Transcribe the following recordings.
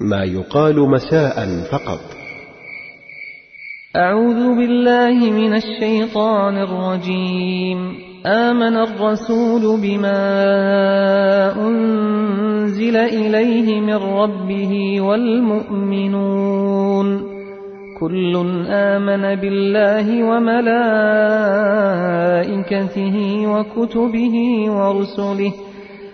ما يقال مساء فقط. أعوذ بالله من الشيطان الرجيم. آمن الرسول بما أنزل إليه من ربه والمؤمنون. كل آمن بالله وملائكته وكتبه ورسله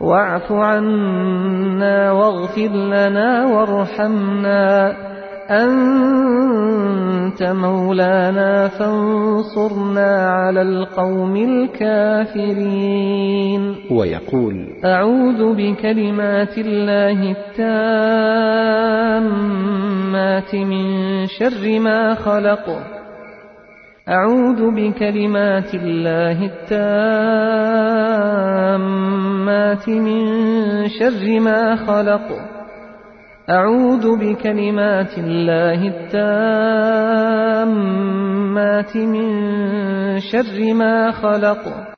واعف عنا واغفر لنا وارحمنا. أنت مولانا فانصرنا على القوم الكافرين. ويقول أعوذ بكلمات الله التامات من شر ما خلق. أعوذ بكلمات الله التامات من شر ما خلق. أعوذ بكلمات الله التامات من شر ما خلق.